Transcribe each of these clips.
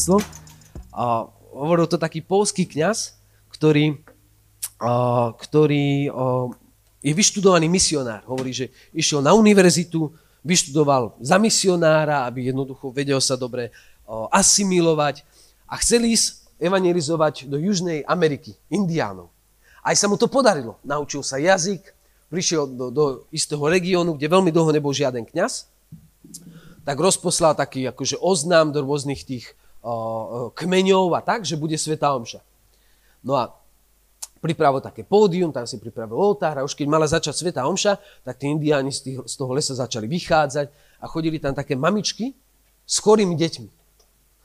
Svedectvo. A hovoril to taký polský kňaz, ktorý, a, ktorý a, je vyštudovaný misionár. Hovorí, že išiel na univerzitu, vyštudoval za misionára, aby jednoducho vedel sa dobre asimilovať a chcel ísť evangelizovať do Južnej Ameriky, Indiánov. Aj sa mu to podarilo. Naučil sa jazyk, prišiel do, do istého regiónu, kde veľmi dlho nebol žiaden kňaz, tak rozposlal taký akože oznám do rôznych tých kmeňov a tak, že bude Sveta Omša. No a pripravil také pódium, tam si pripravil oltár a už keď mala začať Sveta Omša, tak tí indiáni z, z toho lesa začali vychádzať a chodili tam také mamičky s chorými deťmi.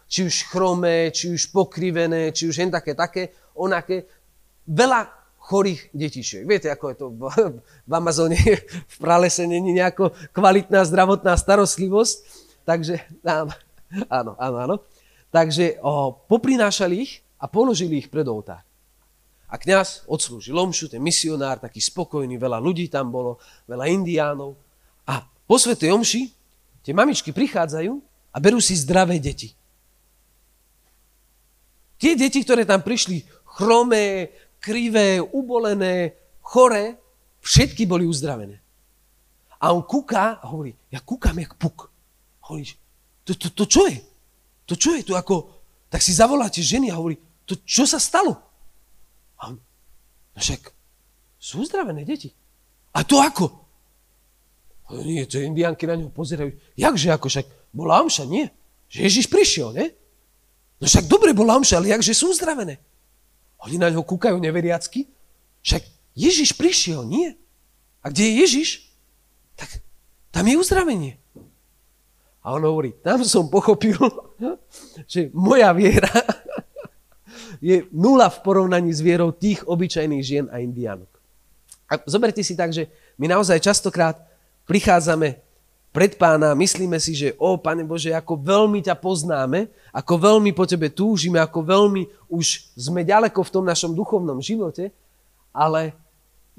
Či už chromé, či už pokrivené, či už jen také, také, onaké. Veľa chorých detičiek. Viete, ako je to v, v Amazone, v pralese není nejako kvalitná zdravotná starostlivosť. Takže, áno, áno, áno. áno. Takže o, poprinášali ich a položili ich pred oltár. A kňaz odslúžil omšu, ten misionár, taký spokojný, veľa ľudí tam bolo, veľa indiánov. A po svetej omši tie mamičky prichádzajú a berú si zdravé deti. Tie deti, ktoré tam prišli, chromé, krivé, ubolené, choré, všetky boli uzdravené. A on kúka a hovorí, ja kúkam jak puk. Hovorí, to, to, to čo je? To čo je tu ako... Tak si zavoláte ženy a hovorí, to čo sa stalo? A on, no však sú uzdravené deti. A to ako? A nie, to indianky na ňo pozerajú. Jakže ako však? Bola omša, nie? Že Ježiš prišiel, nie? No však dobre bola omša, ale jakže sú uzdravené? Oni na ňo kúkajú neveriacky. Však Ježiš prišiel, nie? A kde je Ježiš? Tak tam je uzdravenie. A on hovorí, tam som pochopil, že moja viera je nula v porovnaní s vierou tých obyčajných žien a indiánok. A zoberte si tak, že my naozaj častokrát prichádzame pred pána, myslíme si, že o, pane Bože, ako veľmi ťa poznáme, ako veľmi po tebe túžime, ako veľmi už sme ďaleko v tom našom duchovnom živote, ale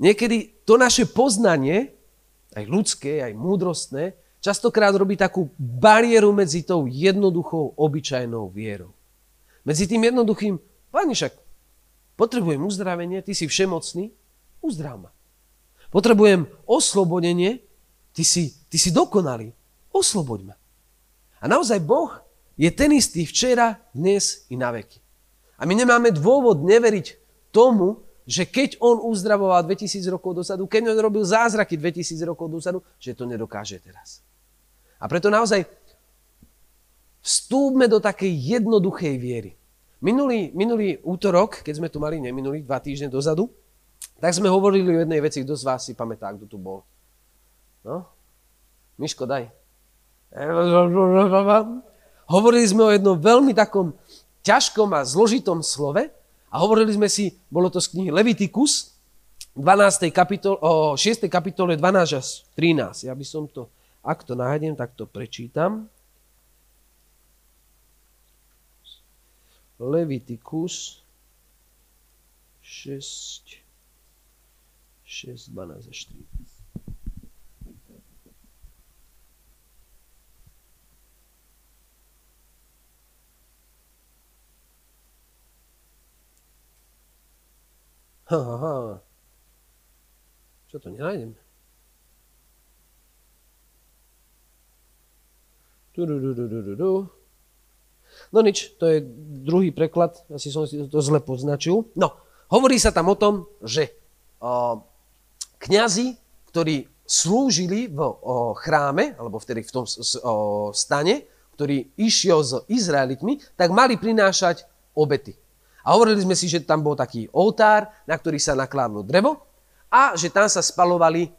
niekedy to naše poznanie, aj ľudské, aj múdrostné, častokrát robí takú bariéru medzi tou jednoduchou, obyčajnou vierou. Medzi tým jednoduchým Pane, však potrebujem uzdravenie, ty si všemocný, uzdrav ma. Potrebujem oslobodenie, ty si, ty si dokonalý, osloboď ma. A naozaj Boh je ten istý včera, dnes i na veky. A my nemáme dôvod neveriť tomu, že keď on uzdravoval 2000 rokov dozadu, keď on robil zázraky 2000 rokov dozadu, že to nedokáže teraz. A preto naozaj vstúpme do takej jednoduchej viery. Minulý, minulý útorok, keď sme tu mali, neminulý, dva týždne dozadu, tak sme hovorili o jednej veci, kto z vás si pamätá, kto tu bol. No? Miško, daj. Hovorili sme o jednom veľmi takom ťažkom a zložitom slove a hovorili sme si, bolo to z knihy Leviticus, 12. Kapitol, o 6. kapitole 12 až 13. Ja by som to, ak to nájdem, tak to prečítam. Leviticus 6, 6, 12 až 3. Ha, ha, ha. Čo to nenájdem? No nič, to je druhý preklad, asi som si to zle poznačil. No, hovorí sa tam o tom, že kňazi, ktorí slúžili v chráme, alebo vtedy v tom stane, ktorý išiel s Izraelitmi, tak mali prinášať obety. A hovorili sme si, že tam bol taký oltár, na ktorý sa nakládlo drevo a že tam sa spalovali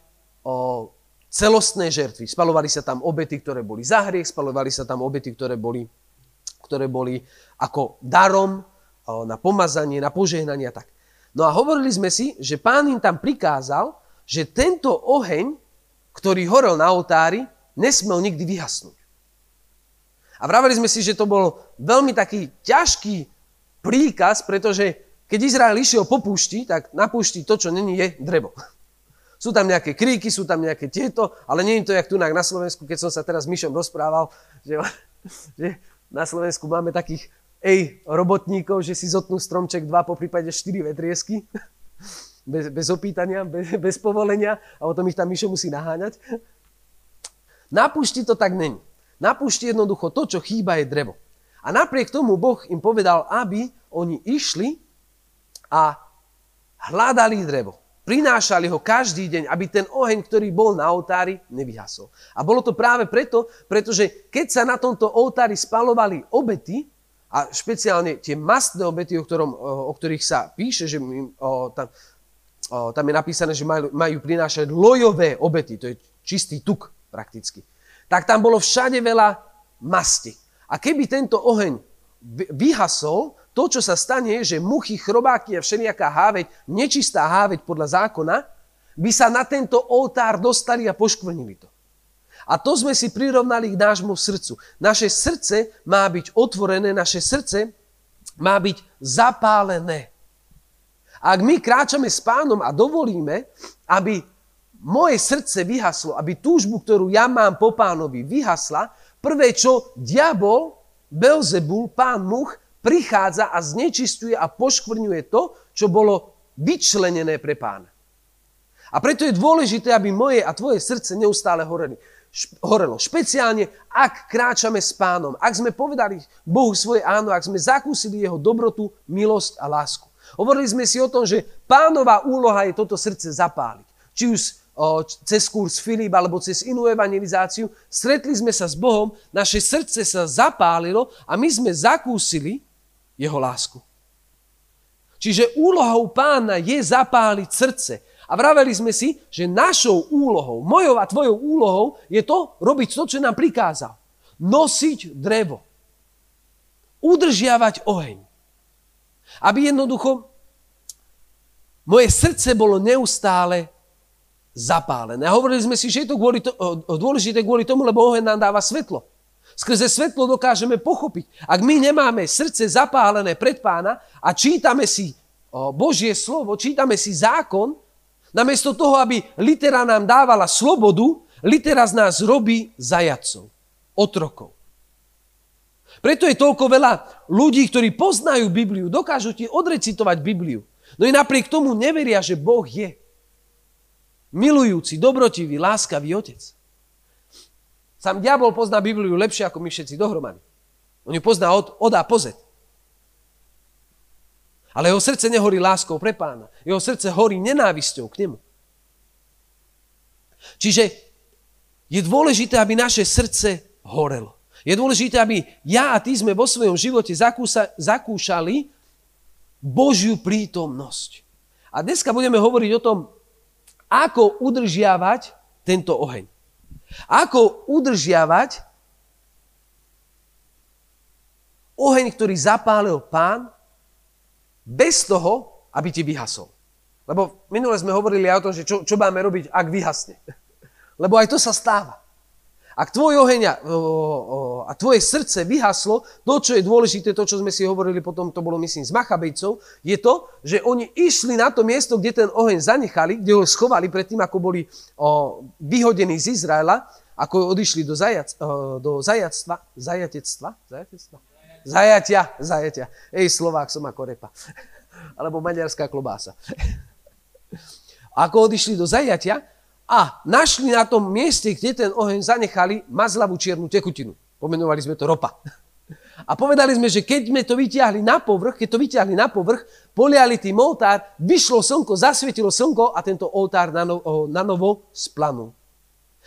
celostné žertvy. Spalovali sa tam obety, ktoré boli za hriech, spalovali sa tam obety, ktoré boli ktoré boli ako darom na pomazanie, na požehnanie a tak. No a hovorili sme si, že pán im tam prikázal, že tento oheň, ktorý horel na oltári, nesmel nikdy vyhasnúť. A vraveli sme si, že to bol veľmi taký ťažký príkaz, pretože keď Izrael išiel po púšti, tak na púšti to, čo není, je drevo. Sú tam nejaké kríky, sú tam nejaké tieto, ale nie je to jak tu na Slovensku, keď som sa teraz s Myšom rozprával, že, že na Slovensku máme takých ej, robotníkov, že si zotnú stromček dva, po prípade štyri vetriesky, bez, bez opýtania, bez, bez povolenia a o tom ich tam Mišo musí naháňať. Na púšti to tak není. Na púšti jednoducho to, čo chýba, je drevo. A napriek tomu Boh im povedal, aby oni išli a hľadali drevo. Prinášali ho každý deň, aby ten oheň, ktorý bol na oltári, nevyhasol. A bolo to práve preto, pretože keď sa na tomto oltári spalovali obety, a špeciálne tie mastné obety, o, ktorom, o, ktorých sa píše, že o, tam, o, tam je napísané, že majú, majú prinášať lojové obety, to je čistý tuk prakticky, tak tam bolo všade veľa masti. A keby tento oheň vyhasol, to, čo sa stane, je, že muchy, chrobáky a všelijaká háveť, nečistá háveť podľa zákona, by sa na tento oltár dostali a poškvrnili to. A to sme si prirovnali k nášmu srdcu. Naše srdce má byť otvorené, naše srdce má byť zapálené. Ak my kráčame s pánom a dovolíme, aby moje srdce vyhaslo, aby túžbu, ktorú ja mám po pánovi, vyhasla, prvé, čo diabol, Belzebul, pán much, prichádza a znečistuje a poškvrňuje to, čo bolo vyčlenené pre pána. A preto je dôležité, aby moje a tvoje srdce neustále horeli. horelo. Špeciálne, ak kráčame s pánom, ak sme povedali Bohu svoje áno, ak sme zakúsili jeho dobrotu, milosť a lásku. Hovorili sme si o tom, že pánová úloha je toto srdce zapáliť. Či už cez kurz Filip alebo cez inú evangelizáciu, stretli sme sa s Bohom, naše srdce sa zapálilo a my sme zakúsili jeho lásku. Čiže úlohou pána je zapáliť srdce. A vraveli sme si, že našou úlohou, mojou a tvojou úlohou je to robiť to, čo nám prikázal. Nosiť drevo. Udržiavať oheň. Aby jednoducho moje srdce bolo neustále zapálené. A hovorili sme si, že je to kvôli to, dôležité kvôli tomu, lebo oheň nám dáva svetlo. Skrze svetlo dokážeme pochopiť. Ak my nemáme srdce zapálené pred pána a čítame si Božie slovo, čítame si zákon, namiesto toho, aby litera nám dávala slobodu, litera z nás robí zajacov, otrokov. Preto je toľko veľa ľudí, ktorí poznajú Bibliu, dokážu ti odrecitovať Bibliu. No i napriek tomu neveria, že Boh je milujúci, dobrotivý, láskavý otec. Sám diabol pozná Bibliu lepšie ako my všetci dohromady. On ju pozná od, od A po Z. Ale jeho srdce nehorí láskou pre pána. Jeho srdce horí nenávisťou k nemu. Čiže je dôležité, aby naše srdce horelo. Je dôležité, aby ja a ty sme vo svojom živote zakúsa, zakúšali Božiu prítomnosť. A dneska budeme hovoriť o tom, ako udržiavať tento oheň. Ako udržiavať oheň, ktorý zapálil pán, bez toho, aby ti vyhasol. Lebo minule sme hovorili aj o tom, že čo, čo máme robiť, ak vyhasne. Lebo aj to sa stáva. Ak tvoj oheň a, a tvoje srdce vyhaslo, to, čo je dôležité, to, čo sme si hovorili potom, to bolo myslím s Machabejcov, je to, že oni išli na to miesto, kde ten oheň zanechali, kde ho schovali predtým, ako boli o, vyhodení z Izraela, ako odišli do, zajac, o, do zajactva, zajatectva, zajatectva? Zajatia, zajatia. Ej, Slovák som ako repa. Alebo maďarská klobása. Ako odišli do zajatia, a našli na tom mieste, kde ten oheň zanechali, mazlavú čiernu tekutinu. Pomenovali sme to ropa. A povedali sme, že keď sme to vyťahli na povrch, keď to vyťahli na povrch, poliali tým oltár, vyšlo slnko, zasvietilo slnko a tento oltár na, novo, na novo splanul.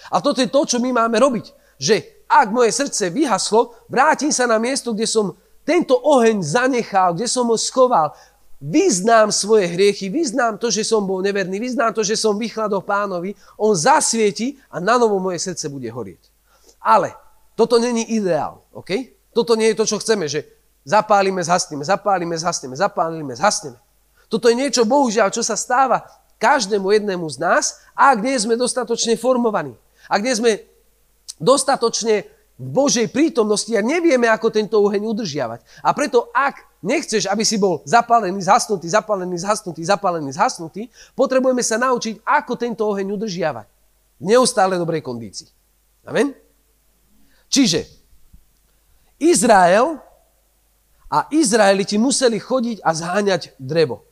A toto je to, čo my máme robiť. Že ak moje srdce vyhaslo, vrátim sa na miesto, kde som tento oheň zanechal, kde som ho schoval, vyznám svoje hriechy, vyznám to, že som bol neverný, vyznám to, že som vychladol pánovi, on zasvieti a na novo moje srdce bude horieť. Ale toto není ideál, OK? Toto nie je to, čo chceme, že zapálime, zhasneme, zapálime, zhasneme, zapálime, zhasneme. Toto je niečo, bohužiaľ, čo sa stáva každému jednému z nás, ak nie sme dostatočne formovaní. Ak nie sme dostatočne v Božej prítomnosti a nevieme, ako tento oheň udržiavať. A preto, ak nechceš, aby si bol zapálený, zhasnutý, zapálený, zhasnutý, zapálený, zhasnutý, potrebujeme sa naučiť, ako tento oheň udržiavať. V neustále dobrej kondícii. Amen? Čiže Izrael a Izraeliti museli chodiť a zháňať drevo.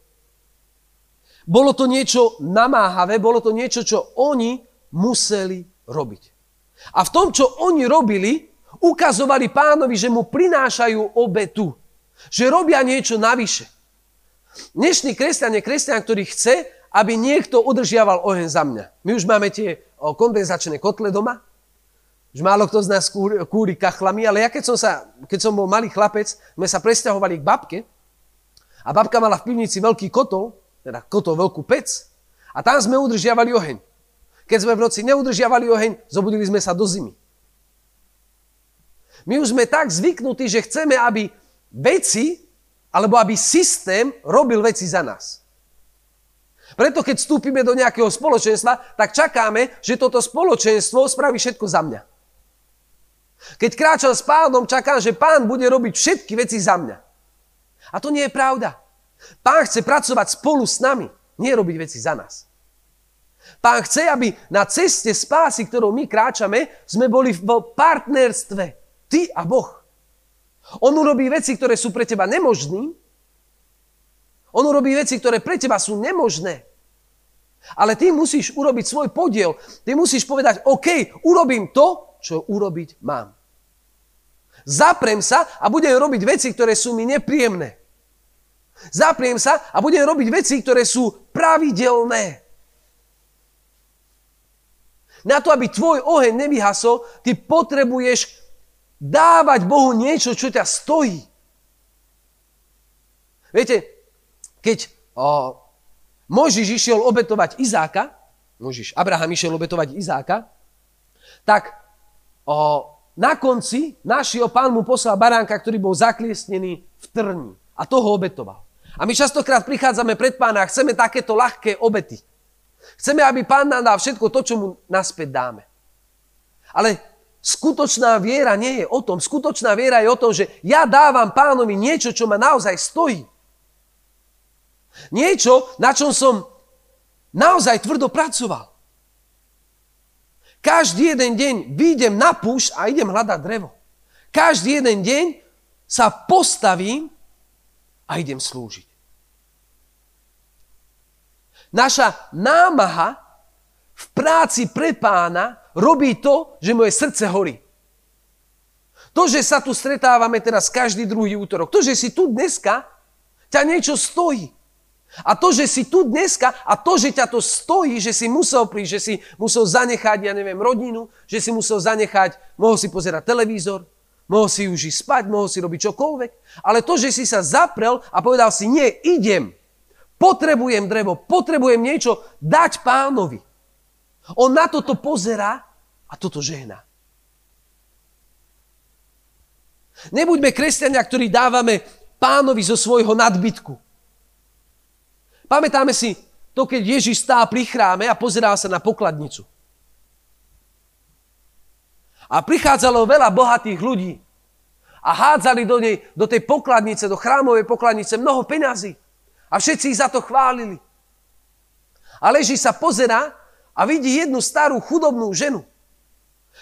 Bolo to niečo namáhavé, bolo to niečo, čo oni museli robiť. A v tom, čo oni robili, ukazovali pánovi, že mu prinášajú obetu. Že robia niečo navyše. Dnešný kresťan je kresťan, ktorý chce, aby niekto udržiaval oheň za mňa. My už máme tie kondenzačné kotle doma. Už málo kto z nás kúri, kúri kachlami, ale ja keď som, sa, keď som bol malý chlapec, sme sa presťahovali k babke a babka mala v pivnici veľký kotol, teda kotol, veľkú pec a tam sme udržiavali oheň. Keď sme v noci neudržiavali oheň, zobudili sme sa do zimy. My už sme tak zvyknutí, že chceme, aby veci, alebo aby systém robil veci za nás. Preto keď vstúpime do nejakého spoločenstva, tak čakáme, že toto spoločenstvo spraví všetko za mňa. Keď kráčam s pánom, čakám, že pán bude robiť všetky veci za mňa. A to nie je pravda. Pán chce pracovať spolu s nami, nie robiť veci za nás. Pán chce, aby na ceste spásy, ktorou my kráčame, sme boli v partnerstve. Ty a Boh. On urobí veci, ktoré sú pre teba nemožné. On urobí veci, ktoré pre teba sú nemožné. Ale ty musíš urobiť svoj podiel. Ty musíš povedať, OK, urobím to, čo urobiť mám. Zaprem sa a budem robiť veci, ktoré sú mi nepríjemné. Zapriem sa a budem robiť veci, ktoré sú pravidelné. Na to, aby tvoj oheň nevyhasol, ty potrebuješ dávať Bohu niečo, čo ťa stojí. Viete, keď o, Možiš išiel obetovať Izáka, Možiš, Abraham išiel obetovať Izáka, tak o, na konci našiel pán mu poslal baránka, ktorý bol zakliesnený v trni. A toho obetoval. A my častokrát prichádzame pred pána a chceme takéto ľahké obety. Chceme, aby pán nám dal všetko to, čo mu naspäť dáme. Ale Skutočná viera nie je o tom. Skutočná viera je o tom, že ja dávam pánovi niečo, čo ma naozaj stojí. Niečo, na čom som naozaj tvrdo pracoval. Každý jeden deň vyjdem na púšť a idem hľadať drevo. Každý jeden deň sa postavím a idem slúžiť. Naša námaha v práci pre pána robí to, že moje srdce horí. To, že sa tu stretávame teraz každý druhý útorok, to, že si tu dneska, ťa niečo stojí. A to, že si tu dneska a to, že ťa to stojí, že si musel prísť, že si musel zanechať, ja neviem, rodinu, že si musel zanechať, mohol si pozerať televízor, mohol si už ísť spať, mohol si robiť čokoľvek, ale to, že si sa zaprel a povedal si, nie, idem, potrebujem drevo, potrebujem niečo dať pánovi. On na toto pozera a toto žehna. Nebuďme kresťania, ktorí dávame pánovi zo svojho nadbytku. Pamätáme si to, keď Ježiš stál pri chráme a pozeral sa na pokladnicu. A prichádzalo veľa bohatých ľudí a hádzali do, nej, do tej pokladnice, do chrámovej pokladnice mnoho peňazí. A všetci ich za to chválili. A Ježiš sa pozera a vidí jednu starú chudobnú ženu,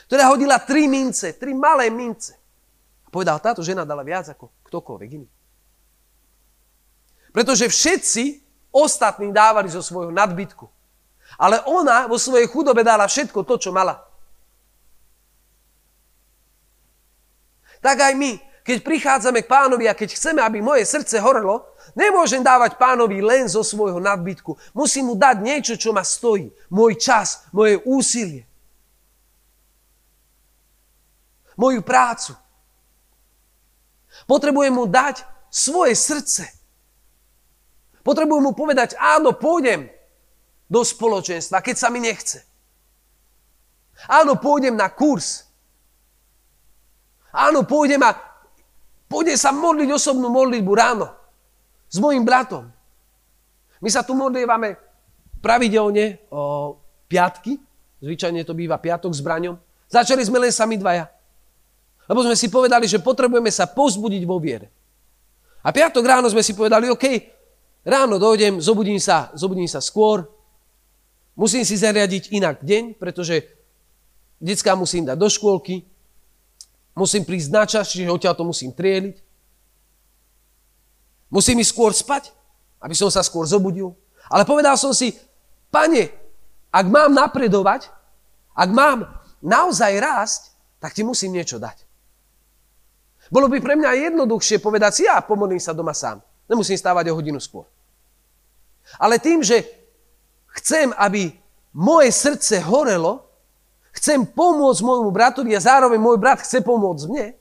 ktorá hodila tri mince, tri malé mince. A povedal, táto žena dala viac ako ktokoľvek iný. Pretože všetci ostatní dávali zo svojho nadbytku. Ale ona vo svojej chudobe dala všetko to, čo mala. Tak aj my, keď prichádzame k pánovi a keď chceme, aby moje srdce horelo, nemôžem dávať pánovi len zo svojho nadbytku. Musím mu dať niečo, čo ma stojí. Môj čas, moje úsilie. moju prácu. Potrebujem mu dať svoje srdce. Potrebujem mu povedať, áno, pôjdem do spoločenstva, keď sa mi nechce. Áno, pôjdem na kurz. Áno, pôjdem a Pôjde sa modliť osobnú modlitbu ráno s mojim bratom. My sa tu modlívame pravidelne o piatky, zvyčajne to býva piatok s braňom. Začali sme len sami dvaja. Lebo sme si povedali, že potrebujeme sa pozbudiť vo viere. A piatok ráno sme si povedali, OK, ráno dojdem, zobudím sa, zobudím sa skôr, musím si zariadiť inak deň, pretože detská musím dať do škôlky, Musím prísť na čas, čiže odtiaľ to musím trieliť. Musím ísť skôr spať, aby som sa skôr zobudil. Ale povedal som si, pane, ak mám napredovať, ak mám naozaj rásť, tak ti musím niečo dať. Bolo by pre mňa jednoduchšie povedať si, ja pomodlím sa doma sám. Nemusím stávať o hodinu skôr. Ale tým, že chcem, aby moje srdce horelo, Chcem pomôcť môjmu bratovi a zároveň môj brat chce pomôcť mne,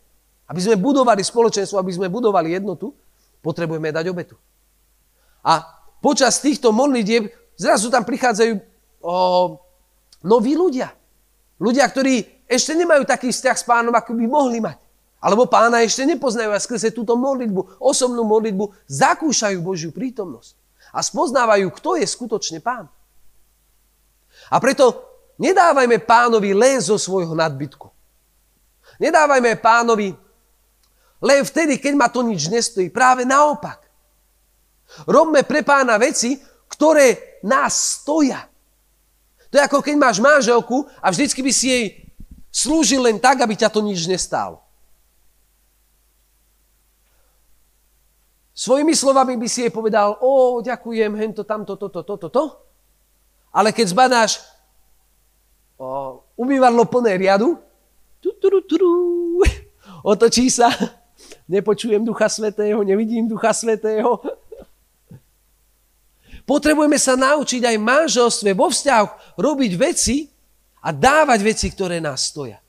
aby sme budovali spoločenstvo, aby sme budovali jednotu, potrebujeme dať obetu. A počas týchto modlitieb zrazu tam prichádzajú o, noví ľudia. Ľudia, ktorí ešte nemajú taký vzťah s pánom, ako by mohli mať. Alebo pána ešte nepoznajú a skrze túto modlitbu, osobnú modlitbu, zakúšajú Božiu prítomnosť. A spoznávajú, kto je skutočne pán. A preto Nedávajme pánovi len zo svojho nadbytku. Nedávajme pánovi len vtedy, keď ma to nič nestojí. Práve naopak. Robme pre pána veci, ktoré nás stoja. To je ako keď máš manželku a vždycky by si jej slúžil len tak, aby ťa to nič nestálo. Svojimi slovami by si jej povedal, o, ďakujem, hento, tamto, toto, toto, toto. Ale keď zbadáš, o, umývadlo plné riadu, tu, tu, tu, tu, otočí sa, nepočujem Ducha Svetého, nevidím Ducha Svetého. Potrebujeme sa naučiť aj v manželstve, vo vzťahoch robiť veci a dávať veci, ktoré nás stoja.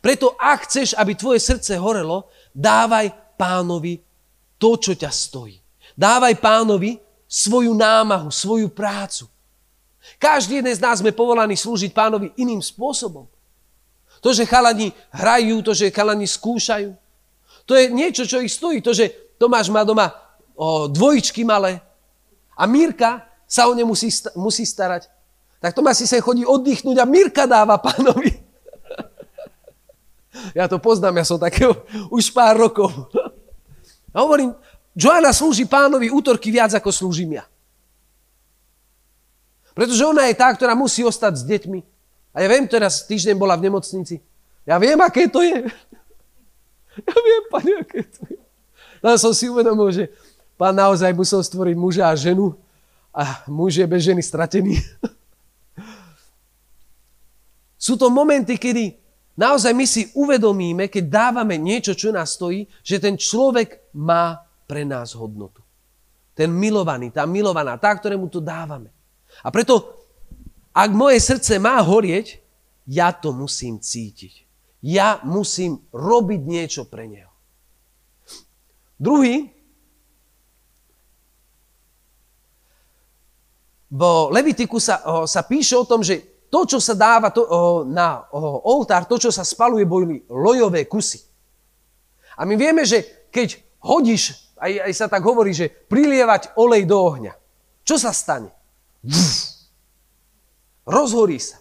Preto ak chceš, aby tvoje srdce horelo, dávaj pánovi to, čo ťa stojí. Dávaj pánovi svoju námahu, svoju prácu. Každý jeden z nás sme povolaní slúžiť pánovi iným spôsobom. To, že chalani hrajú, to, že chalani skúšajú, to je niečo, čo ich stojí. To, že Tomáš má doma o, dvojičky malé a Mírka sa o ne musí, musí starať. Tak Tomáš si sa chodí oddychnúť a Mírka dáva pánovi. Ja to poznám, ja som takého už pár rokov. A hovorím, Joana slúži pánovi útorky viac, ako slúžim ja. Pretože ona je tá, ktorá musí ostať s deťmi. A ja viem, teraz týždeň bola v nemocnici. Ja viem, aké to je. Ja viem, pane, aké to je. Tam som si uvedomil, že pán naozaj musel stvoriť muža a ženu a muž je bez ženy stratený. Sú to momenty, kedy naozaj my si uvedomíme, keď dávame niečo, čo nás stojí, že ten človek má pre nás hodnotu. Ten milovaný, tá milovaná, tá, ktorému to dávame. A preto, ak moje srdce má horieť, ja to musím cítiť. Ja musím robiť niečo pre neho. Druhý, v Levitiku sa, o, sa píše o tom, že to, čo sa dáva to, o, na o, oltár, to, čo sa spaluje, boli lojové kusy. A my vieme, že keď hodíš, aj, aj sa tak hovorí, že prilievať olej do ohňa, čo sa stane? Rozhorí sa.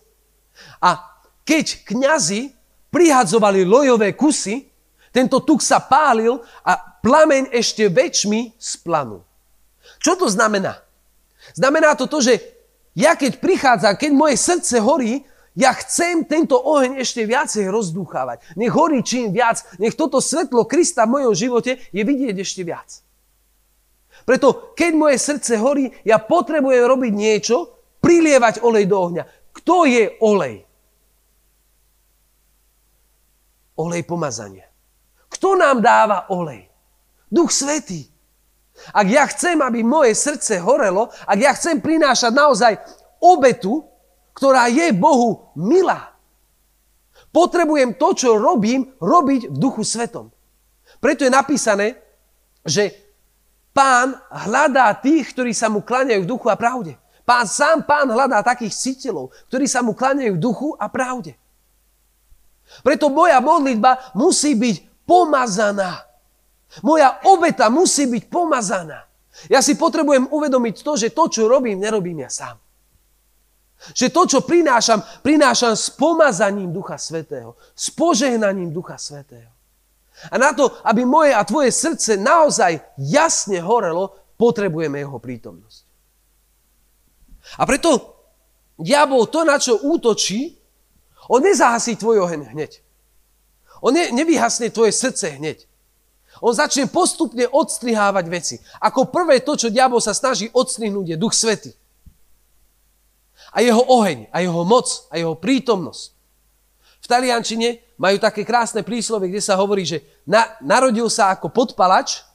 A keď kňazi prihadzovali lojové kusy, tento tuk sa pálil a plameň ešte väčšmi splanul. Čo to znamená? Znamená to to, že ja keď prichádza, keď moje srdce horí, ja chcem tento oheň ešte viacej rozdúchávať. Nech horí čím viac, nech toto svetlo Krista v mojom živote je vidieť ešte viac. Preto keď moje srdce horí, ja potrebujem robiť niečo, prilievať olej do ohňa. Kto je olej? Olej pomazania. Kto nám dáva olej? Duch Svetý. Ak ja chcem, aby moje srdce horelo, ak ja chcem prinášať naozaj obetu, ktorá je Bohu milá, potrebujem to, čo robím, robiť v duchu svetom. Preto je napísané, že Pán hľadá tých, ktorí sa mu kláňajú v duchu a pravde. Pán sám pán hľadá takých citeľov, ktorí sa mu kláňajú v duchu a pravde. Preto moja modlitba musí byť pomazaná. Moja obeta musí byť pomazaná. Ja si potrebujem uvedomiť to, že to, čo robím, nerobím ja sám. Že to, čo prinášam, prinášam s pomazaním Ducha Svetého. S požehnaním Ducha Svetého. A na to, aby moje a tvoje srdce naozaj jasne horelo, potrebujeme jeho prítomnosť. A preto diabol to, na čo útočí, on nezahasí tvoj oheň hneď. On ne, nevyhasne tvoje srdce hneď. On začne postupne odstrihávať veci. Ako prvé to, čo diabol sa snaží odstrihnúť, je Duch Svety. A jeho oheň, a jeho moc, a jeho prítomnosť. V taliančine majú také krásne príslovie, kde sa hovorí, že na, narodil sa ako podpalač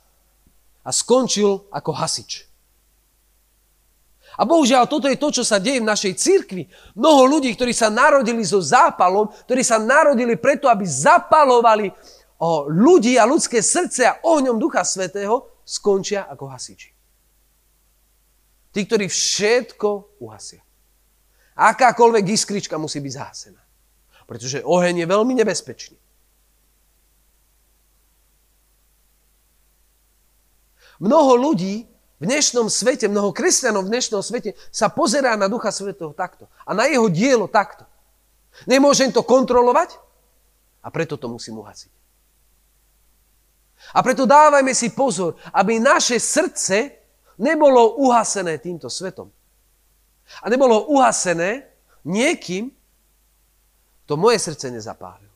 a skončil ako hasič. A bohužiaľ, toto je to, čo sa deje v našej cirkvi. Mnoho ľudí, ktorí sa narodili so zápalom, ktorí sa narodili preto, aby zapalovali o ľudí a ľudské srdce a ohňom Ducha Svetého, skončia ako hasiči. Tí, ktorí všetko uhasia. Akákoľvek iskrička musí byť zahasená. Pretože oheň je veľmi nebezpečný. Mnoho ľudí v dnešnom svete, mnoho kresťanov v dnešnom svete sa pozerá na Ducha Svetého takto. A na jeho dielo takto. Nemôžem to kontrolovať a preto to musím uhasiť. A preto dávajme si pozor, aby naše srdce nebolo uhasené týmto svetom. A nebolo uhasené niekým, kto moje srdce nezapálil.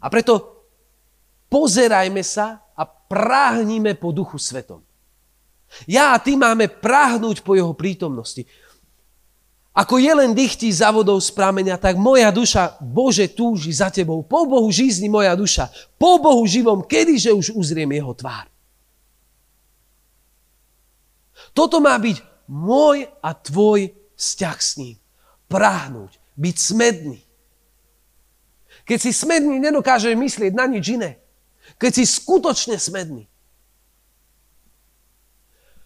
A preto pozerajme sa a práhnime po duchu svetom. Ja a ty máme práhnuť po jeho prítomnosti. Ako len dychtí za vodou z prameňa, tak moja duša, Bože, túži za tebou. Po Bohu žízni moja duša. Po Bohu živom, kedyže už uzriem jeho tvár. Toto má byť môj a tvoj vzťah s ním. Práhnuť, byť smedný. Keď si smedný, nedokáže myslieť na nič iné. Keď si skutočne smedný.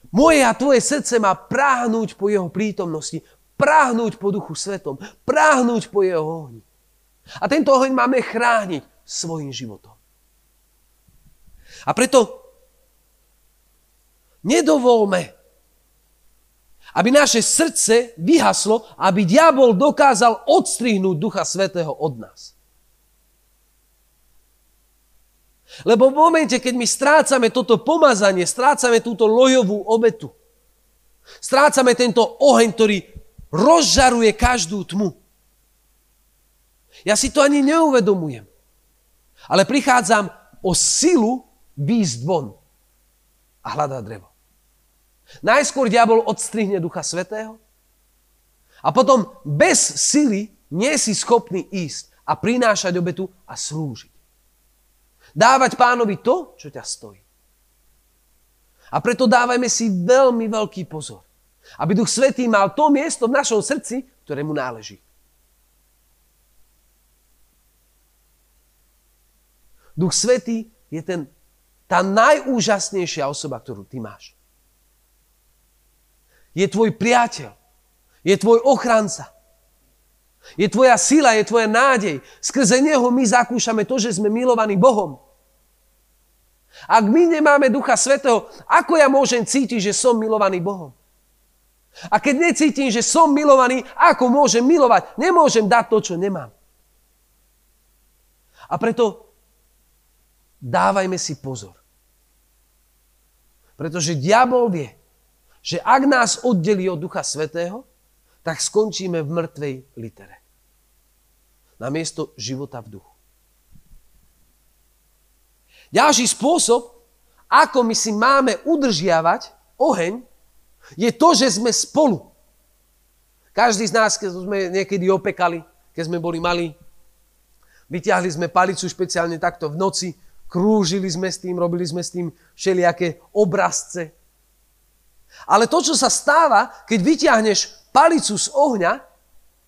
Moje a tvoje srdce má práhnuť po jeho prítomnosti, práhnuť po duchu svetom, práhnuť po jeho ohni. A tento oheň máme chrániť svojim životom. A preto nedovolme, aby naše srdce vyhaslo, aby diabol dokázal odstrihnúť Ducha Svetého od nás. Lebo v momente, keď my strácame toto pomazanie, strácame túto lojovú obetu, strácame tento oheň, ktorý rozžaruje každú tmu. Ja si to ani neuvedomujem. Ale prichádzam o silu výjsť von a hľadať drevo. Najskôr diabol odstrihne Ducha Svetého a potom bez sily nie si schopný ísť a prinášať obetu a slúžiť. Dávať pánovi to, čo ťa stojí. A preto dávajme si veľmi veľký pozor. Aby Duch Svetý mal to miesto v našom srdci, ktoré mu náleží. Duch Svetý je ten, tá najúžasnejšia osoba, ktorú ty máš. Je tvoj priateľ. Je tvoj ochranca. Je tvoja sila, je tvoja nádej. Skrze Neho my zakúšame to, že sme milovaní Bohom. Ak my nemáme Ducha Svetého, ako ja môžem cítiť, že som milovaný Bohom? A keď necítim, že som milovaný, ako môžem milovať? Nemôžem dať to, čo nemám. A preto dávajme si pozor. Pretože diabol vie, že ak nás oddelí od Ducha Svetého, tak skončíme v mŕtvej litere. Namiesto života v duchu. Ďalší spôsob, ako my si máme udržiavať oheň, je to, že sme spolu. Každý z nás, keď sme niekedy opekali, keď sme boli malí, vyťahli sme palicu špeciálne takto v noci, krúžili sme s tým, robili sme s tým všelijaké obrazce. Ale to, čo sa stáva, keď vyťahneš palicu z ohňa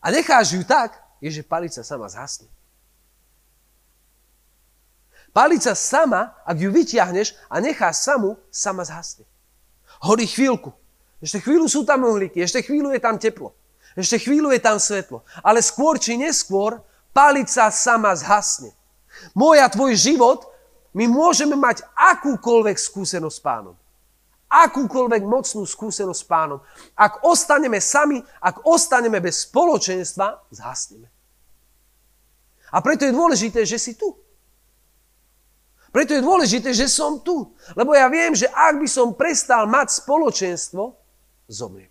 a necháš ju tak, je, že palica sama zhasne. Palica sama, ak ju vyťahneš a necháš samú, sama zhasne. Horí chvíľku. Ešte chvíľu sú tam uhlíky, ešte chvíľu je tam teplo. Ešte chvíľu je tam svetlo. Ale skôr či neskôr palica sama zhasne. Môj a tvoj život, my môžeme mať akúkoľvek skúsenosť s pánom. Akúkoľvek mocnú skúsenosť s pánom. Ak ostaneme sami, ak ostaneme bez spoločenstva, zhasneme. A preto je dôležité, že si tu. Preto je dôležité, že som tu. Lebo ja viem, že ak by som prestal mať spoločenstvo, zomriem.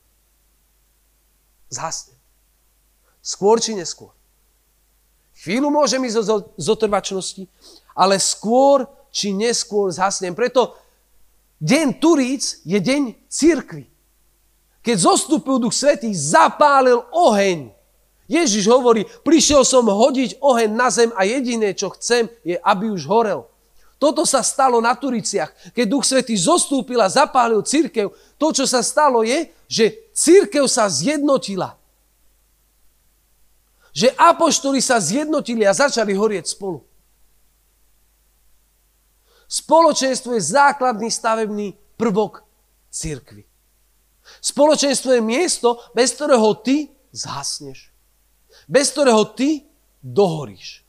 Zhasnem. Skôr či neskôr. Chvíľu môžem ísť zo, zo trvačnosti, ale skôr či neskôr zhasnem. Preto deň Turíc je deň církvy. Keď zostúpil Duch Svetý, zapálil oheň. Ježiš hovorí, prišiel som hodiť oheň na zem a jediné, čo chcem, je, aby už horel. Toto sa stalo na Turiciach. Keď Duch Svetý zostúpil a zapálil církev, to, čo sa stalo, je, že církev sa zjednotila že apoštoli sa zjednotili a začali horieť spolu. Spoločenstvo je základný stavebný prvok církvy. Spoločenstvo je miesto, bez ktorého ty zhasneš. Bez ktorého ty dohoríš.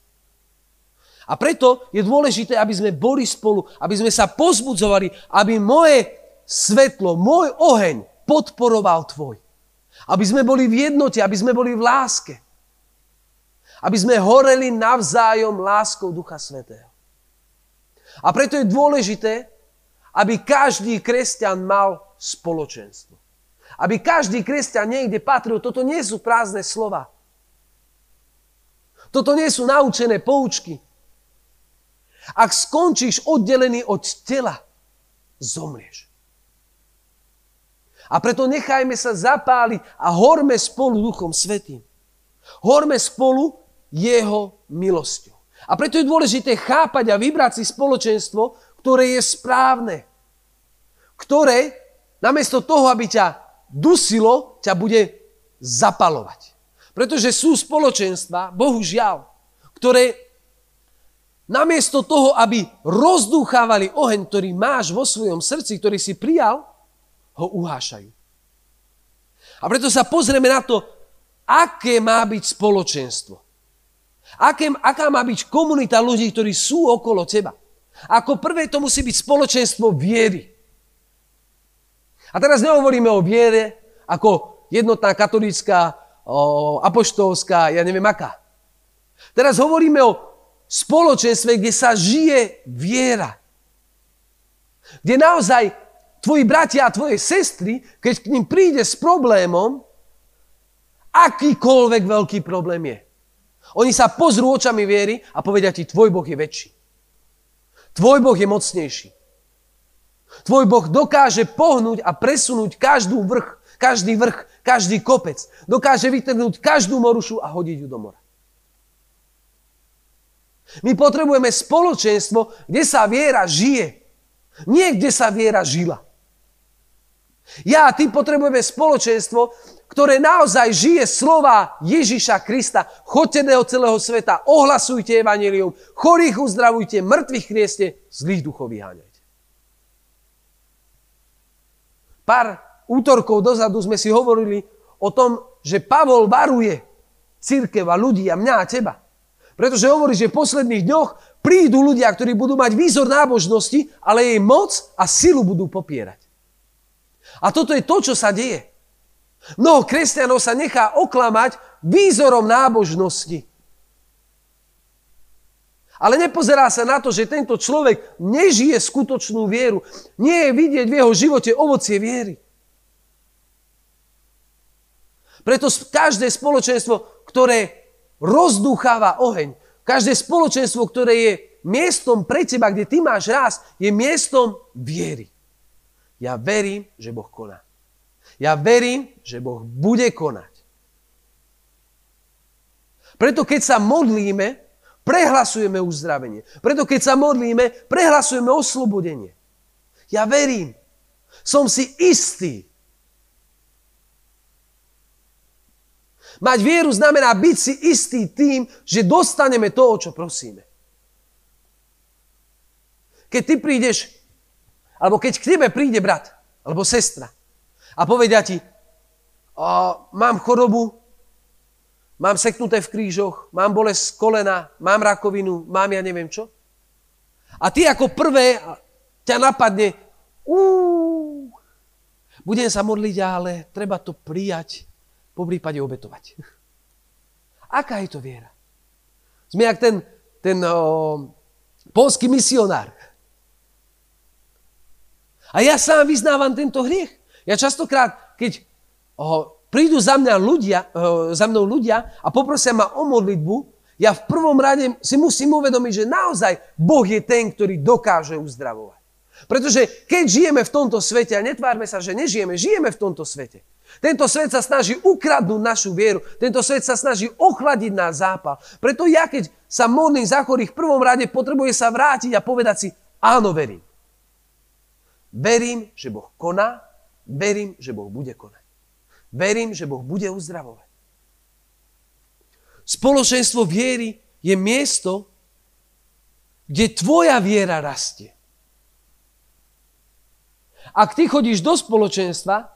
A preto je dôležité, aby sme boli spolu, aby sme sa pozbudzovali, aby moje svetlo, môj oheň podporoval tvoj. Aby sme boli v jednote, aby sme boli v láske. Aby sme horeli navzájom láskou Ducha Svetého. A preto je dôležité, aby každý kresťan mal spoločenstvo. Aby každý kresťan niekde patril. Toto nie sú prázdne slova. Toto nie sú naučené poučky. Ak skončíš oddelený od tela, zomrieš. A preto nechajme sa zapáliť a horme spolu Duchom Svetým. Horme spolu jeho milosťou. A preto je dôležité chápať a vybrať si spoločenstvo, ktoré je správne. Ktoré namiesto toho, aby ťa dusilo, ťa bude zapalovať. Pretože sú spoločenstva, bohužiaľ, ktoré namiesto toho, aby rozdúchávali oheň, ktorý máš vo svojom srdci, ktorý si prijal, ho uhášajú. A preto sa pozrieme na to, aké má byť spoločenstvo. Aké, aká má byť komunita ľudí, ktorí sú okolo teba? Ako prvé to musí byť spoločenstvo viery. A teraz nehovoríme o viere ako jednotná katolícka, apoštolská, ja neviem aká. Teraz hovoríme o spoločenstve, kde sa žije viera. Kde naozaj tvoji bratia a tvoje sestry, keď k ním príde s problémom, akýkoľvek veľký problém je, oni sa pozrú očami viery a povedia ti, tvoj Boh je väčší. Tvoj Boh je mocnejší. Tvoj Boh dokáže pohnúť a presunúť každú vrch, každý vrch, každý kopec. Dokáže vytrhnúť každú morušu a hodiť ju do mora. My potrebujeme spoločenstvo, kde sa viera žije. Nie kde sa viera žila. Ja a ty potrebujeme spoločenstvo, ktoré naozaj žije slova Ježiša Krista. Choďte do celého sveta, ohlasujte evanilium, chorých uzdravujte, mŕtvych krieste, zlých duchov vyháňajte. Pár útorkov dozadu sme si hovorili o tom, že Pavol varuje církev a ľudí a mňa a teba. Pretože hovorí, že v posledných dňoch prídu ľudia, ktorí budú mať výzor nábožnosti, ale jej moc a silu budú popierať. A toto je to, čo sa deje. Mnoho kresťanov sa nechá oklamať výzorom nábožnosti. Ale nepozerá sa na to, že tento človek nežije skutočnú vieru. Nie je vidieť v jeho živote ovocie viery. Preto každé spoločenstvo, ktoré rozdúcháva oheň, každé spoločenstvo, ktoré je miestom pre teba, kde ty máš rast, je miestom viery. Ja verím, že Boh koná. Ja verím, že Boh bude konať. Preto keď sa modlíme, prehlasujeme uzdravenie. Preto keď sa modlíme, prehlasujeme oslobodenie. Ja verím. Som si istý. Mať vieru znamená byť si istý tým, že dostaneme to, o čo prosíme. Keď ty prídeš, alebo keď k tebe príde brat, alebo sestra, a povedia ti, mám chorobu, mám seknuté v krížoch, mám bolesť kolena, mám rakovinu, mám ja neviem čo. A ty ako prvé ťa napadne, úúú, budem sa modliť, ale treba to prijať, po prípade obetovať. Aká je to viera? Sme jak ten, ten o, polský misionár. A ja sám vyznávam tento hriech. Ja častokrát, keď o, prídu za, mňa ľudia, o, za mnou ľudia a poprosia ma o modlitbu, ja v prvom rade si musím uvedomiť, že naozaj Boh je ten, ktorý dokáže uzdravovať. Pretože keď žijeme v tomto svete, a netvárme sa, že nežijeme, žijeme v tomto svete. Tento svet sa snaží ukradnúť našu vieru. Tento svet sa snaží ochladiť náš zápal. Preto ja, keď sa modlím za chorých, v prvom rade potrebuje sa vrátiť a povedať si, áno, verím. Verím, že Boh koná, verím, že Boh bude konať. Verím, že Boh bude uzdravovať. Spoločenstvo viery je miesto, kde tvoja viera rastie. Ak ty chodíš do spoločenstva,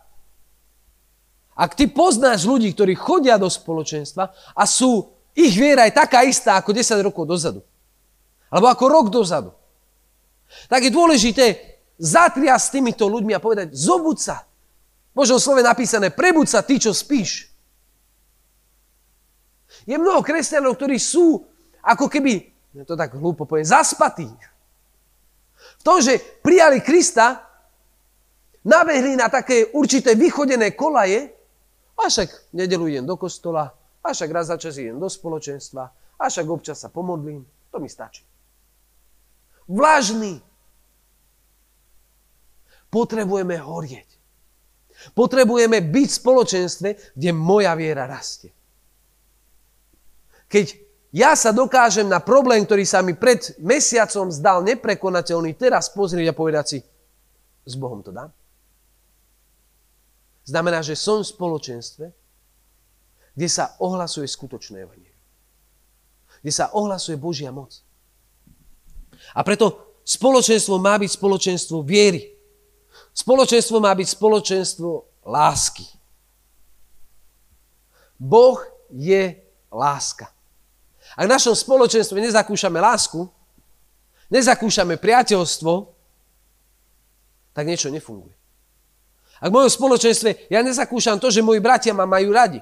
ak ty poznáš ľudí, ktorí chodia do spoločenstva a sú, ich viera je taká istá ako 10 rokov dozadu, alebo ako rok dozadu, tak je dôležité zatria s týmito ľuďmi a povedať, zobud sa. V slove napísané, prebud sa ty, čo spíš. Je mnoho kresťanov, ktorí sú ako keby, to tak hlúpo poviem, zaspatí. V tom, že prijali Krista, nabehli na také určité vychodené kolaje, a však nedelu idem do kostola, a však raz za čas idem do spoločenstva, a však občas sa pomodlím, to mi stačí. Vlažný. Potrebujeme horieť. Potrebujeme byť v spoločenstve, kde moja viera rastie. Keď ja sa dokážem na problém, ktorý sa mi pred mesiacom zdal neprekonateľný, teraz pozrieť a povedať si, s Bohom to dám. Znamená, že som v spoločenstve, kde sa ohlasuje skutočné evanie. Kde sa ohlasuje Božia moc. A preto spoločenstvo má byť spoločenstvo viery. Spoločenstvo má byť spoločenstvo lásky. Boh je láska. Ak v našom spoločenstve nezakúšame lásku, nezakúšame priateľstvo, tak niečo nefunguje. Ak v mojom spoločenstve ja nezakúšam to, že moji bratia ma majú radi.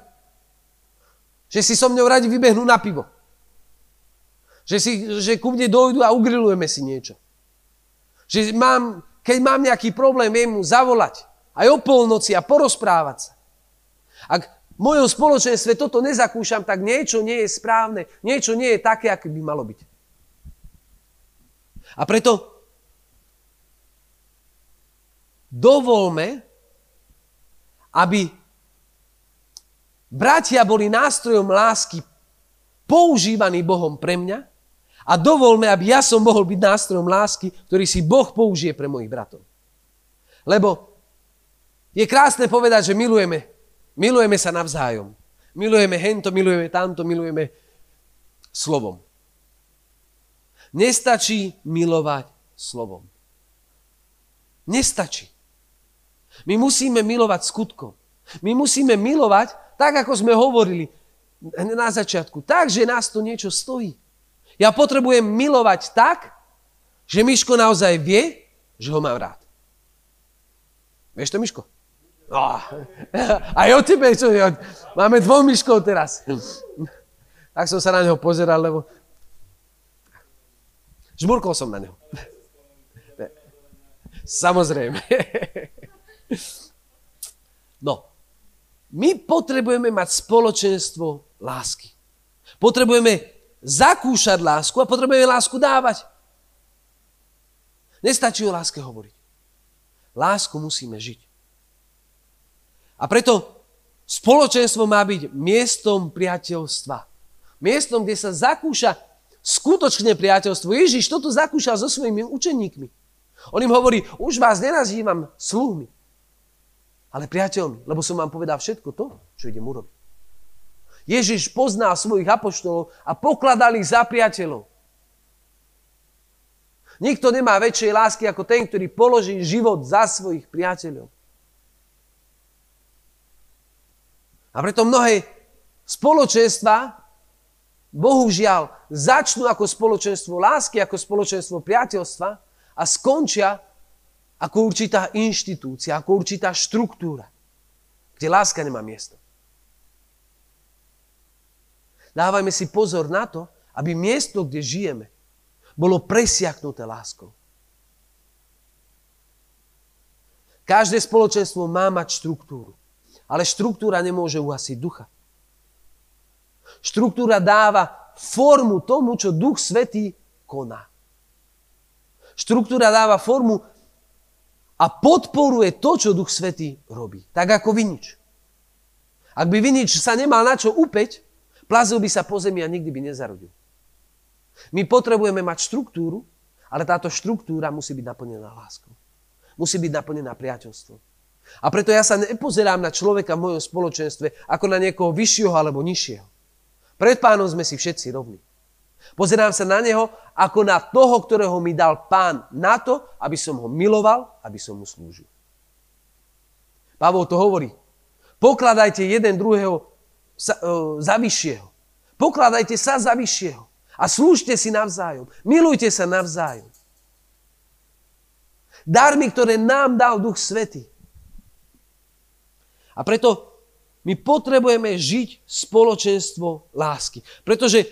Že si so mnou radi vybehnú na pivo. Že, si, že ku mne dojdu a ugrilujeme si niečo. Že mám, keď mám nejaký problém, viem mu zavolať. Aj o polnoci a porozprávať sa. Ak v mojom spoločenstve toto nezakúšam, tak niečo nie je správne. Niečo nie je také, aké by malo byť. A preto dovolme, aby bratia boli nástrojom lásky používaný Bohom pre mňa a dovolme, aby ja som mohol byť nástrojom lásky, ktorý si Boh použije pre mojich bratov. Lebo je krásne povedať, že milujeme. Milujeme sa navzájom. Milujeme hento, milujeme tamto, milujeme slovom. Nestačí milovať slovom. Nestačí. My musíme milovať skutkom. My musíme milovať, tak ako sme hovorili na začiatku, tak, že nás to niečo stojí. Ja potrebujem milovať tak, že Miško naozaj vie, že ho mám rád. Vieš to, Miško? Oh, aj o tebe, čo. Máme dvoch Miškov teraz. Tak som sa na neho pozeral, lebo... Žmurkol som na neho. Samozrejme. No, my potrebujeme mať spoločenstvo lásky. Potrebujeme zakúšať lásku a potrebujeme lásku dávať. Nestačí o láske hovoriť. Lásku musíme žiť. A preto spoločenstvo má byť miestom priateľstva. Miestom, kde sa zakúša skutočné priateľstvo. Ježiš toto zakúšal so svojimi učeníkmi. On im hovorí, už vás nenazývam sluhmi, ale priateľmi, lebo som vám povedal všetko to, čo idem urobiť. Ježiš poznal svojich apoštolov a pokladal ich za priateľov. Nikto nemá väčšej lásky ako ten, ktorý položí život za svojich priateľov. A preto mnohé spoločenstva, bohužiaľ, začnú ako spoločenstvo lásky, ako spoločenstvo priateľstva a skončia ako určitá inštitúcia, ako určitá štruktúra, kde láska nemá miesto. Dávajme si pozor na to, aby miesto, kde žijeme, bolo presiaknuté láskou. Každé spoločenstvo má mať štruktúru, ale štruktúra nemôže uhasiť ducha. Štruktúra dáva formu tomu, čo Duch Svetý koná. Štruktúra dáva formu a podporuje to, čo Duch Svetý robí. Tak ako vinič. Ak by vinič sa nemal na čo upeť, plazil by sa po zemi a nikdy by nezarodil. My potrebujeme mať štruktúru, ale táto štruktúra musí byť naplnená láskou. Musí byť naplnená priateľstvom. A preto ja sa nepozerám na človeka v mojom spoločenstve ako na niekoho vyššieho alebo nižšieho. Pred pánom sme si všetci rovní. Pozerám sa na neho ako na toho, ktorého mi dal pán na to, aby som ho miloval, aby som mu slúžil. Pavol to hovorí. Pokladajte jeden druhého za, uh, za vyššieho. Pokladajte sa za vyššieho. A slúžte si navzájom. Milujte sa navzájom. Darmi, ktoré nám dal Duch Svety. A preto my potrebujeme žiť spoločenstvo lásky. Pretože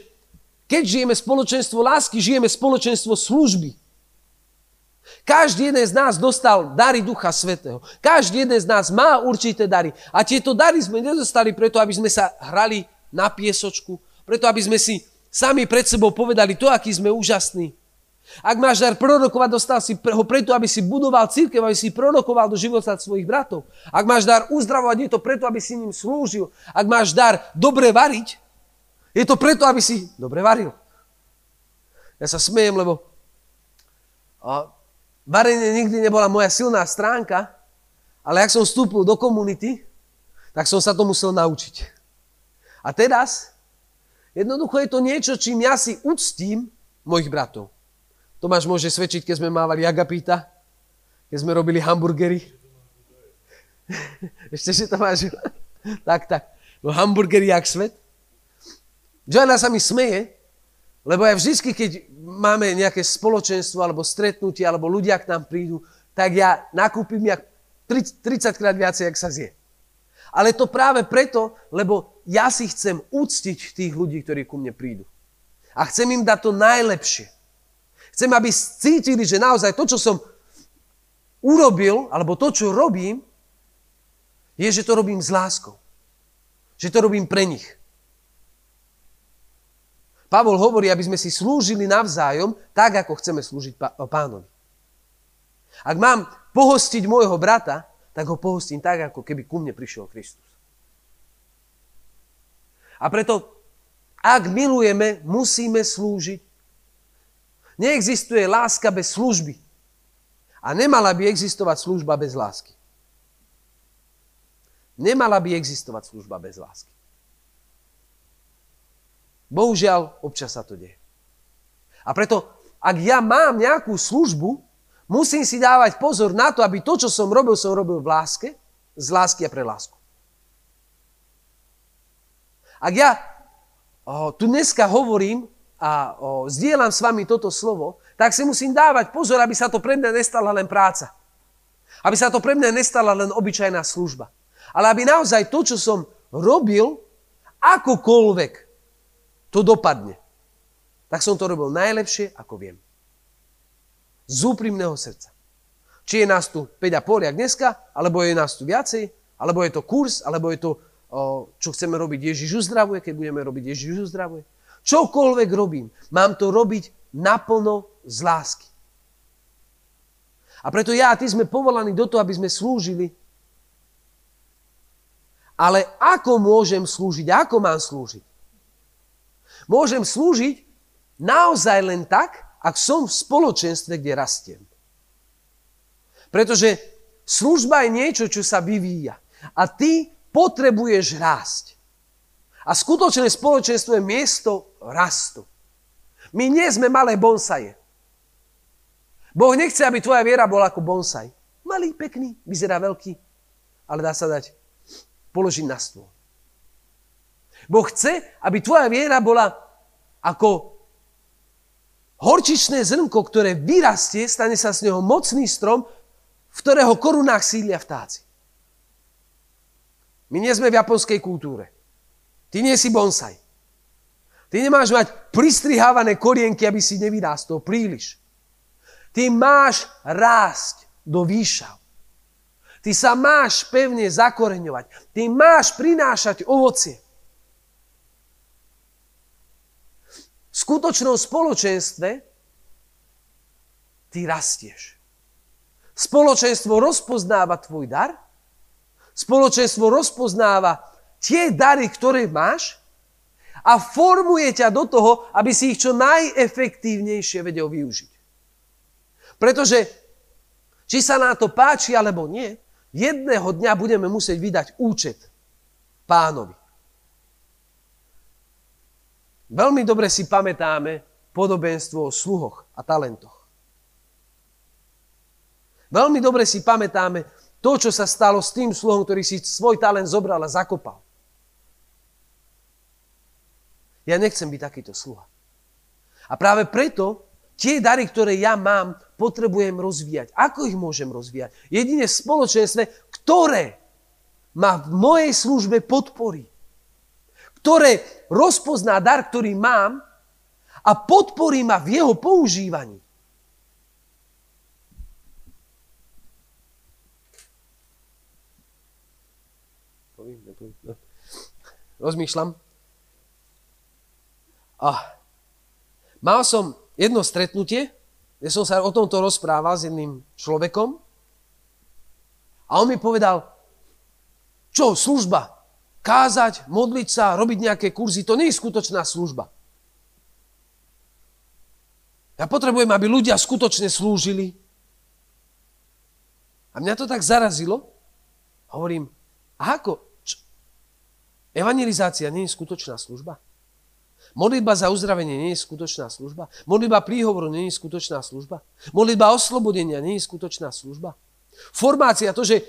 keď žijeme spoločenstvo lásky, žijeme spoločenstvo služby. Každý jeden z nás dostal dary Ducha Svetého. Každý jeden z nás má určité dary. A tieto dary sme nedostali preto, aby sme sa hrali na piesočku, preto, aby sme si sami pred sebou povedali to, aký sme úžasní. Ak máš dar prorokovať, dostal si ho preto, aby si budoval církev, aby si prorokoval do života svojich bratov. Ak máš dar uzdravovať, je to preto, aby si ním slúžil. Ak máš dar dobre variť, je to preto, aby si dobre varil. Ja sa smejem, lebo a varenie nikdy nebola moja silná stránka, ale ak som vstúpil do komunity, tak som sa to musel naučiť. A teraz, jednoducho je to niečo, čím ja si uctím mojich bratov. Tomáš môže svedčiť, keď sme mávali agapíta, keď sme robili hamburgery. Ešte to máš? tak, tak. No hamburgery jak svet. Joanna sa mi smeje, lebo ja vždy, keď máme nejaké spoločenstvo, alebo stretnutie, alebo ľudia k nám prídu, tak ja nakúpim jak 30 krát viacej, jak sa zje. Ale to práve preto, lebo ja si chcem úctiť tých ľudí, ktorí ku mne prídu. A chcem im dať to najlepšie. Chcem, aby cítili, že naozaj to, čo som urobil, alebo to, čo robím, je, že to robím s láskou. Že to robím pre nich. Pavol hovorí, aby sme si slúžili navzájom tak, ako chceme slúžiť pánovi. Ak mám pohostiť môjho brata, tak ho pohostím tak, ako keby ku mne prišiel Kristus. A preto, ak milujeme, musíme slúžiť. Neexistuje láska bez služby. A nemala by existovať služba bez lásky. Nemala by existovať služba bez lásky. Bohužiaľ, občas sa to deje. A preto, ak ja mám nejakú službu, musím si dávať pozor na to, aby to, čo som robil, som robil v láske, z lásky a pre lásku. Ak ja o, tu dneska hovorím a o, zdieľam s vami toto slovo, tak si musím dávať pozor, aby sa to pre mňa nestala len práca. Aby sa to pre mňa nestala len obyčajná služba. Ale aby naozaj to, čo som robil, akokoľvek to dopadne. Tak som to robil najlepšie, ako viem. Z úprimného srdca. Či je nás tu 5,5 jak dneska, alebo je nás tu viacej, alebo je to kurz, alebo je to, čo chceme robiť, Ježiš uzdravuje, keď budeme robiť Ježiš uzdravuje. Čokoľvek robím, mám to robiť naplno z lásky. A preto ja a ty sme povolaní do toho, aby sme slúžili. Ale ako môžem slúžiť? Ako mám slúžiť? Môžem slúžiť naozaj len tak, ak som v spoločenstve, kde rastiem. Pretože služba je niečo, čo sa vyvíja. A ty potrebuješ rásť. A skutočné spoločenstvo je miesto rastu. My nie sme malé bonsaje. Boh nechce, aby tvoja viera bola ako bonsaj. Malý, pekný, vyzerá veľký, ale dá sa dať položiť na stôl. Boh chce, aby tvoja viera bola ako horčičné zrnko, ktoré vyrastie, stane sa z neho mocný strom, v ktorého korunách sídlia vtáci. My nie sme v japonskej kultúre. Ty nie si bonsai. Ty nemáš mať pristrihávané korienky, aby si nevyrástol príliš. Ty máš rásť do výšav. Ty sa máš pevne zakoreňovať. Ty máš prinášať ovocie. Skutočnom spoločenstve ty rastieš. Spoločenstvo rozpoznáva tvoj dar, spoločenstvo rozpoznáva tie dary, ktoré máš a formuje ťa do toho, aby si ich čo najefektívnejšie vedel využiť. Pretože či sa nám to páči alebo nie, jedného dňa budeme musieť vydať účet pánovi. Veľmi dobre si pamätáme podobenstvo o sluhoch a talentoch. Veľmi dobre si pamätáme to, čo sa stalo s tým sluhom, ktorý si svoj talent zobral a zakopal. Ja nechcem byť takýto sluha. A práve preto tie dary, ktoré ja mám, potrebujem rozvíjať. Ako ich môžem rozvíjať? Jedine v spoločenstve, ktoré ma v mojej službe podporí. Ktoré rozpozná dar, ktorý mám a podporí ma v jeho používaní. Rozmýšľam. A mal som jedno stretnutie, kde som sa o tomto rozprával s jedným človekom a on mi povedal, čo, služba, kázať, modliť sa, robiť nejaké kurzy, to nie je skutočná služba. Ja potrebujem, aby ľudia skutočne slúžili. A mňa to tak zarazilo. Hovorím, a ako? Čo? Evangelizácia nie je skutočná služba? Modlitba za uzdravenie nie je skutočná služba. Modlitba príhovoru nie je skutočná služba. Modlitba oslobodenia nie je skutočná služba. Formácia, to, že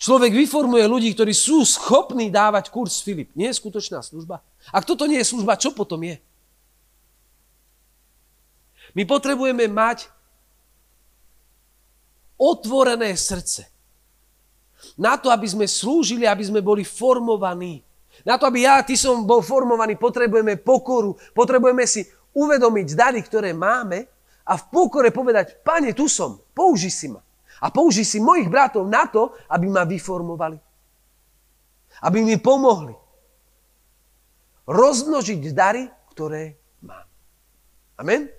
človek vyformuje ľudí, ktorí sú schopní dávať kurz Filip, nie je skutočná služba. Ak toto nie je služba, čo potom je? My potrebujeme mať otvorené srdce. Na to, aby sme slúžili, aby sme boli formovaní na to, aby ja, ty som bol formovaný, potrebujeme pokoru, potrebujeme si uvedomiť dary, ktoré máme a v pokore povedať, pane, tu som, použi si ma. A použi si mojich bratov na to, aby ma vyformovali. Aby mi pomohli. Rozmnožiť dary, ktoré mám. Amen?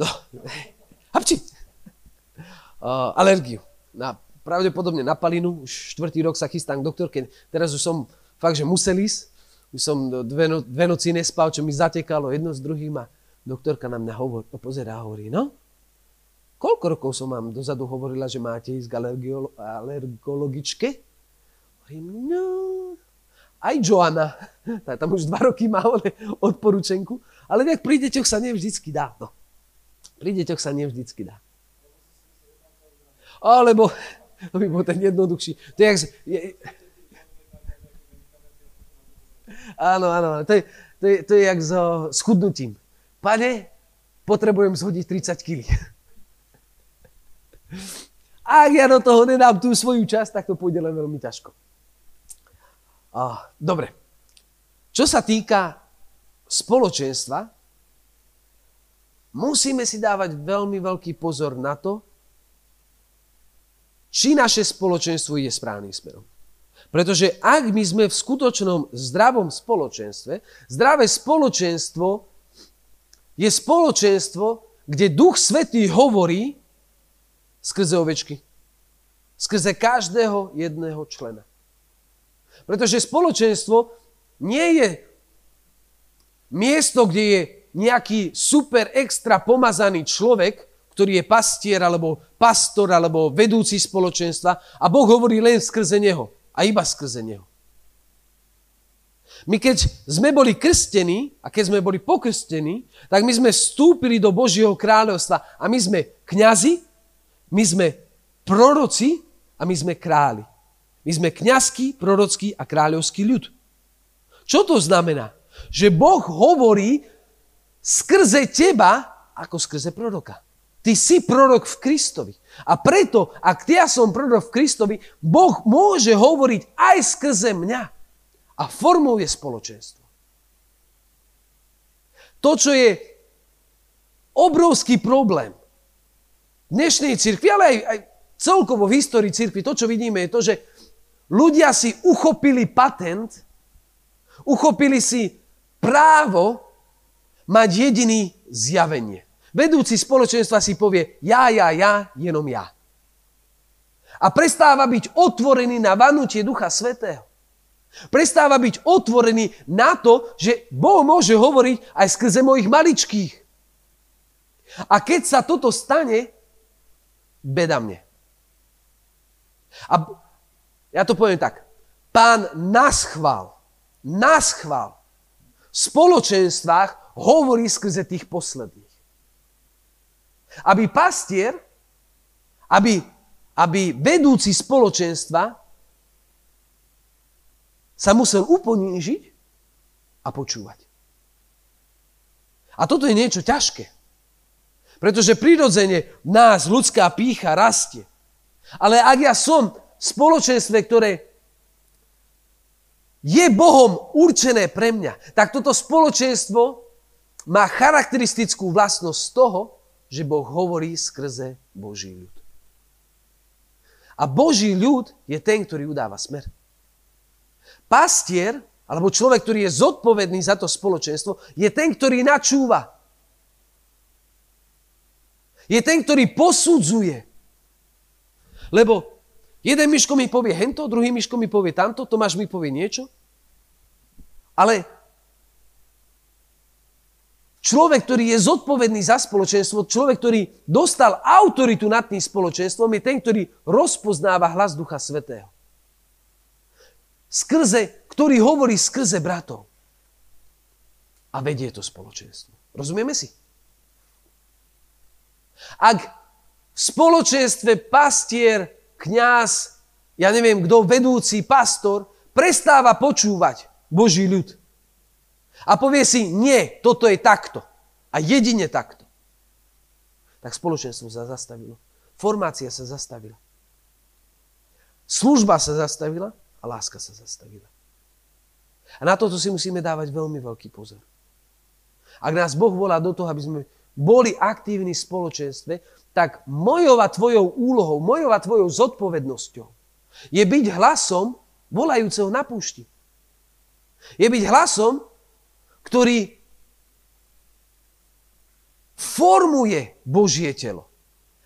No, hapči uh, alergiu. Na, pravdepodobne na palinu. Už štvrtý rok sa chystám k doktorke. Teraz už som fakt, že musel ísť. Už som dve, no, dve noci nespal, čo mi zatekalo jedno s druhým a doktorka na hovor, pozerá a hovorí, no, koľko rokov som vám dozadu hovorila, že máte ísť k alergiolo, alergologičke? Hovorím, no, aj Joana, tá tam už dva roky má odporúčenku, ale nejak pri deťoch sa nevždycky dá. No. Pri deťoch sa nevždycky dá. Alebo, to by bol ten jednoduchší. To je, jak, je, áno, áno, to je, to je, to je jak so schudnutím. Pane, potrebujem zhodiť 30 kg. Ak ja do toho nedám tú svoju časť, tak to pôjde len veľmi ťažko. A, dobre. Čo sa týka spoločenstva, musíme si dávať veľmi veľký pozor na to, či naše spoločenstvo ide správnym smerom. Pretože ak my sme v skutočnom zdravom spoločenstve, zdravé spoločenstvo je spoločenstvo, kde Duch Svetý hovorí skrze ovečky. Skrze každého jedného člena. Pretože spoločenstvo nie je miesto, kde je nejaký super extra pomazaný človek, ktorý je pastier, alebo pastor, alebo vedúci spoločenstva a Boh hovorí len skrze neho a iba skrze neho. My keď sme boli krstení a keď sme boli pokrstení, tak my sme vstúpili do Božieho kráľovstva a my sme kňazi, my sme proroci a my sme králi. My sme kňazský, prorocký a kráľovský ľud. Čo to znamená? Že Boh hovorí skrze teba ako skrze proroka. Ty si prorok v Kristovi. A preto, ak ja som prorok v Kristovi, Boh môže hovoriť aj skrze mňa. A formuje spoločenstvo. To, čo je obrovský problém dnešnej cirkvi, ale aj, aj celkovo v histórii cirkvi, to, čo vidíme, je to, že ľudia si uchopili patent, uchopili si právo mať jediný zjavenie. Vedúci spoločenstva si povie ja, ja, ja, jenom ja. A prestáva byť otvorený na vanutie Ducha Svetého. Prestáva byť otvorený na to, že Boh môže hovoriť aj skrze mojich maličkých. A keď sa toto stane, beda mne. A ja to poviem tak. Pán nás chval, nás chval v spoločenstvách hovorí skrze tých posledných. Aby pastier, aby, aby vedúci spoločenstva sa musel uponížiť a počúvať. A toto je niečo ťažké. Pretože prirodzene nás ľudská pícha rastie. Ale ak ja som v spoločenstve, ktoré je Bohom určené pre mňa, tak toto spoločenstvo má charakteristickú vlastnosť toho, že Boh hovorí skrze Boží ľud. A Boží ľud je ten, ktorý udáva smer. Pastier, alebo človek, ktorý je zodpovedný za to spoločenstvo, je ten, ktorý načúva. Je ten, ktorý posudzuje. Lebo jeden myško mi povie hento, druhý myško mi povie tamto, Tomáš mi povie niečo. Ale človek, ktorý je zodpovedný za spoločenstvo, človek, ktorý dostal autoritu nad tým spoločenstvom, je ten, ktorý rozpoznáva hlas Ducha Svetého. Skrze, ktorý hovorí skrze bratov. A vedie to spoločenstvo. Rozumieme si? Ak v spoločenstve pastier, kňaz, ja neviem kto, vedúci, pastor, prestáva počúvať Boží ľud a povie si, nie, toto je takto a jedine takto, tak spoločenstvo sa zastavilo. Formácia sa zastavila. Služba sa zastavila a láska sa zastavila. A na toto si musíme dávať veľmi veľký pozor. Ak nás Boh volá do toho, aby sme boli aktívni v spoločenstve, tak mojou a tvojou úlohou, mojou a tvojou zodpovednosťou je byť hlasom volajúceho na púšti. Je byť hlasom, ktorý formuje Božie telo.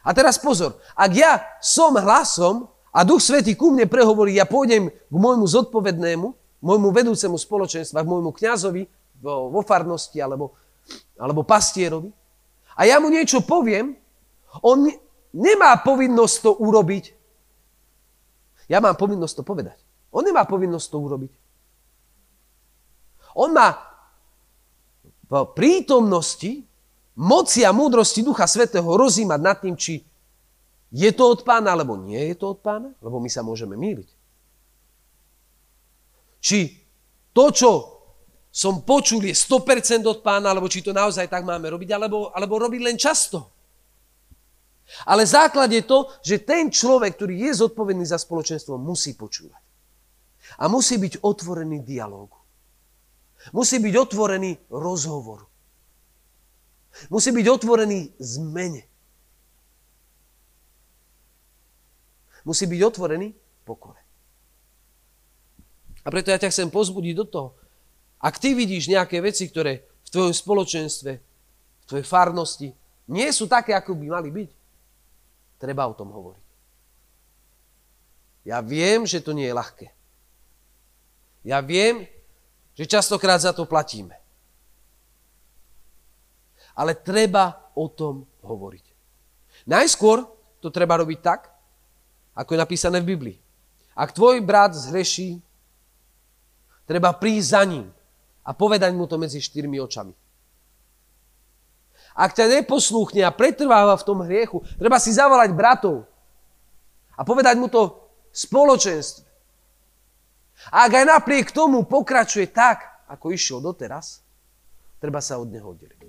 A teraz pozor, ak ja som hlasom a Duch Svetý ku mne prehovorí, ja pôjdem k môjmu zodpovednému, môjmu vedúcemu spoločenstva, k môjmu kňazovi vo, vo farnosti alebo, alebo pastierovi a ja mu niečo poviem, on nemá povinnosť to urobiť. Ja mám povinnosť to povedať. On nemá povinnosť to urobiť. On má prítomnosti moci a múdrosti Ducha Svetého rozímať nad tým, či je to od pána, alebo nie je to od pána, lebo my sa môžeme míliť. Či to, čo som počul, je 100% od pána, alebo či to naozaj tak máme robiť, alebo, alebo robiť len často. Ale základ je to, že ten človek, ktorý je zodpovedný za spoločenstvo, musí počúvať. A musí byť otvorený dialógu. Musí byť otvorený rozhovor. Musí byť otvorený zmene. Musí byť otvorený pokore. A preto ja ťa chcem pozbudiť do toho, ak ty vidíš nejaké veci, ktoré v tvojom spoločenstve, v tvojej farnosti nie sú také, ako by mali byť, treba o tom hovoriť. Ja viem, že to nie je ľahké. Ja viem, že častokrát za to platíme. Ale treba o tom hovoriť. Najskôr to treba robiť tak, ako je napísané v Biblii. Ak tvoj brat zhreší, treba prísť za ním a povedať mu to medzi štyrmi očami. Ak ťa neposlúchne a pretrváva v tom hriechu, treba si zavolať bratov a povedať mu to spoločenstve. A ak aj napriek tomu pokračuje tak, ako išiel doteraz, treba sa od neho oddeliť.